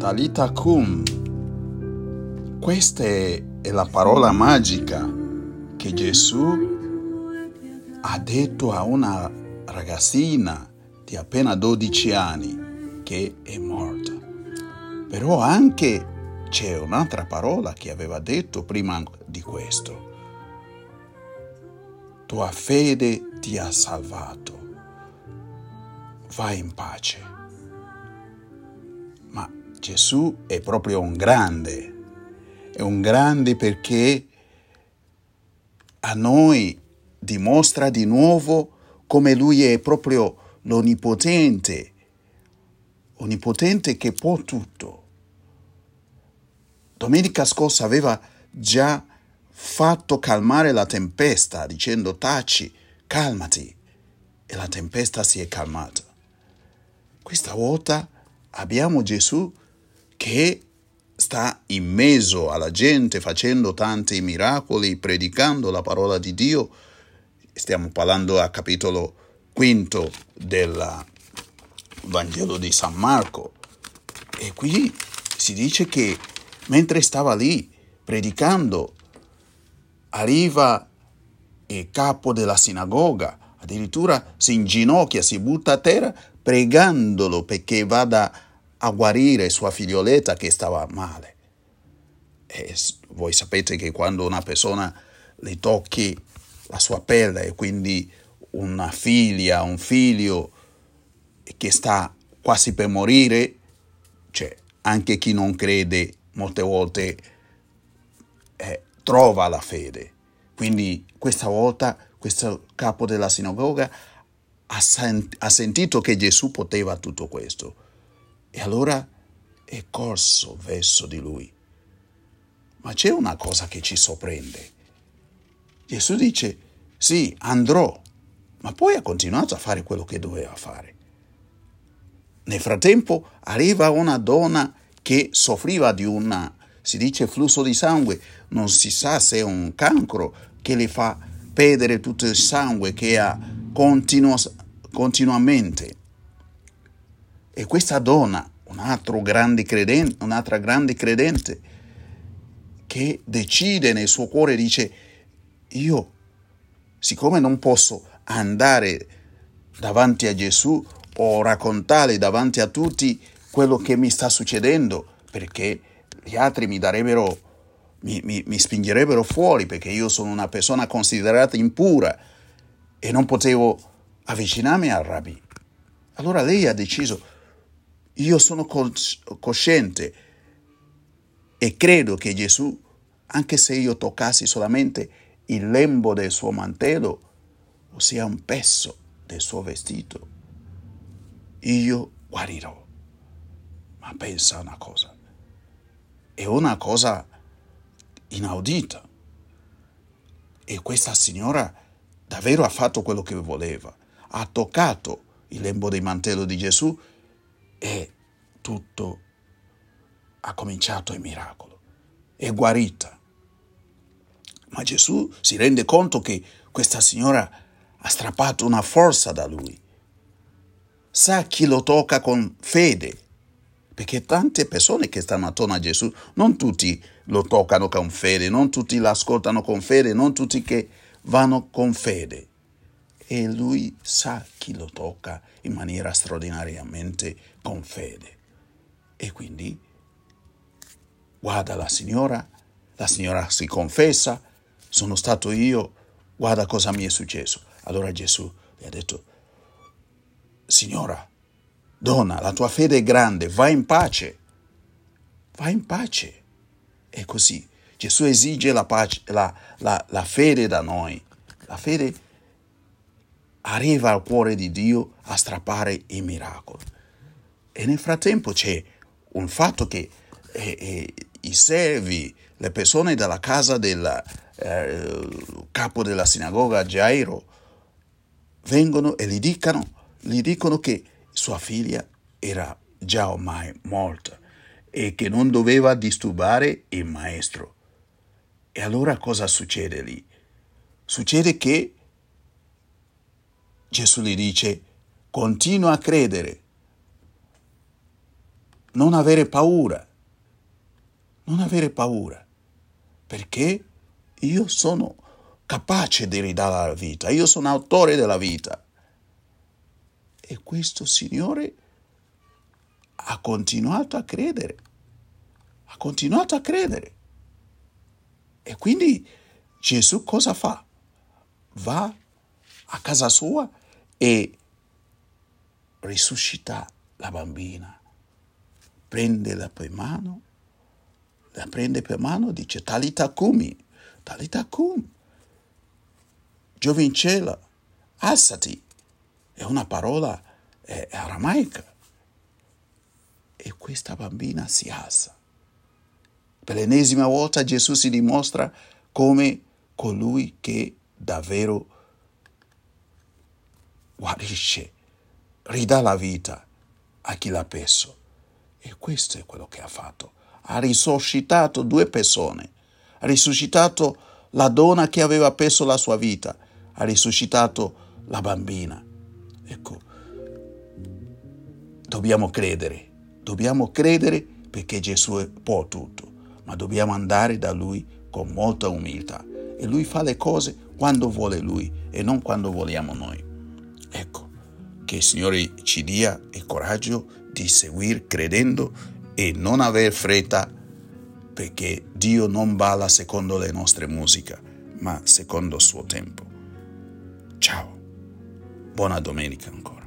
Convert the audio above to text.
Talita Kum. Questa è, la parola magica che Gesù ha detto a una ragazzina di appena 12 anni che è morta. Però anche c'è un'altra parola che aveva detto prima di questo. Tua fede ti ha salvato. Vai in pace. Gesù è proprio un grande. È un grande perché a noi dimostra di nuovo come lui è proprio l'onnipotente, onnipotente che può tutto. Domenica scorsa aveva già fatto calmare la tempesta dicendo taci, calmati e la tempesta si è calmata. Questa volta abbiamo Gesù che sta in mezzo alla gente facendo tanti miracoli, predicando la parola di Dio. Stiamo parlando a capitolo quinto del Vangelo di San Marco. E qui si dice che mentre stava lì predicando, arriva il capo della sinagoga, addirittura si inginocchia, si butta a terra pregandolo perché vada a a guarire sua figlioletta che stava male. E voi sapete che quando una persona le tocchi la sua pelle e quindi una figlia, un figlio che sta quasi per morire, cioè anche chi non crede molte volte eh, trova la fede. Quindi questa volta questo capo della sinagoga ha, sent- ha sentito che Gesù poteva tutto questo e allora è corso verso di lui. Ma c'è una cosa che ci sorprende. Gesù dice, sì, andrò, ma poi ha continuato a fare quello che doveva fare. Nel frattempo arriva una donna che soffriva di un, si dice, flusso di sangue, non si sa se è un cancro che le fa perdere tutto il sangue che ha continuo, continuamente. E questa donna, un grande credente, un'altra grande credente, che decide nel suo cuore, dice, io, siccome non posso andare davanti a Gesù o raccontare davanti a tutti quello che mi sta succedendo, perché gli altri mi darebbero, mi, mi, mi spingerebbero fuori, perché io sono una persona considerata impura e non potevo avvicinarmi al rabbi. Allora lei ha deciso, io sono cosciente e credo che Gesù, anche se io toccassi solamente il lembo del suo mantello, ossia un pezzo del suo vestito, io guarirò. Ma pensa una cosa, è una cosa inaudita. E questa signora davvero ha fatto quello che voleva, ha toccato il lembo del mantello di Gesù e tutto ha cominciato il miracolo. È guarita. Ma Gesù si rende conto che questa signora ha strappato una forza da lui. Sa chi lo tocca con fede, perché tante persone che stanno attorno a Gesù, non tutti lo toccano con fede, non tutti l'ascoltano con fede, non tutti che vanno con fede. E lui sa chi lo tocca in maniera straordinariamente con fede. E quindi guarda la signora, la signora si confessa, sono stato io, guarda cosa mi è successo. Allora Gesù le ha detto, signora, donna, la tua fede è grande, vai in pace, vai in pace. E così Gesù esige la, pace, la, la, la fede da noi. La fede arriva al cuore di Dio a strappare i miracoli. E nel frattempo c'è un fatto che eh, eh, i servi, le persone della casa del eh, capo della sinagoga Jairo, vengono e gli dicono, gli dicono che sua figlia era già ormai morta e che non doveva disturbare il maestro. E allora cosa succede lì? Succede che Gesù gli dice, continua a credere, non avere paura, non avere paura, perché io sono capace di ridare la vita, io sono autore della vita. E questo Signore ha continuato a credere, ha continuato a credere. E quindi Gesù cosa fa? Va a casa sua e risuscita la bambina, prende la per mano, la prende per mano, dice Talita Kumi, Talita Kum, giovincella, alzati, è una parola è aramaica. E questa bambina si alza. Per l'ennesima volta Gesù si dimostra come colui che davvero guarisce, ridà la vita a chi l'ha perso. E questo è quello che ha fatto. Ha risuscitato due persone. Ha risuscitato la donna che aveva perso la sua vita. Ha risuscitato la bambina. Ecco, dobbiamo credere. Dobbiamo credere perché Gesù può tutto, ma dobbiamo andare da Lui con molta umiltà. E Lui fa le cose quando vuole Lui e non quando vogliamo noi. Che il Signore ci dia il coraggio di seguire credendo e non aver fretta perché Dio non balla secondo le nostre musiche, ma secondo il suo tempo. Ciao, buona domenica ancora.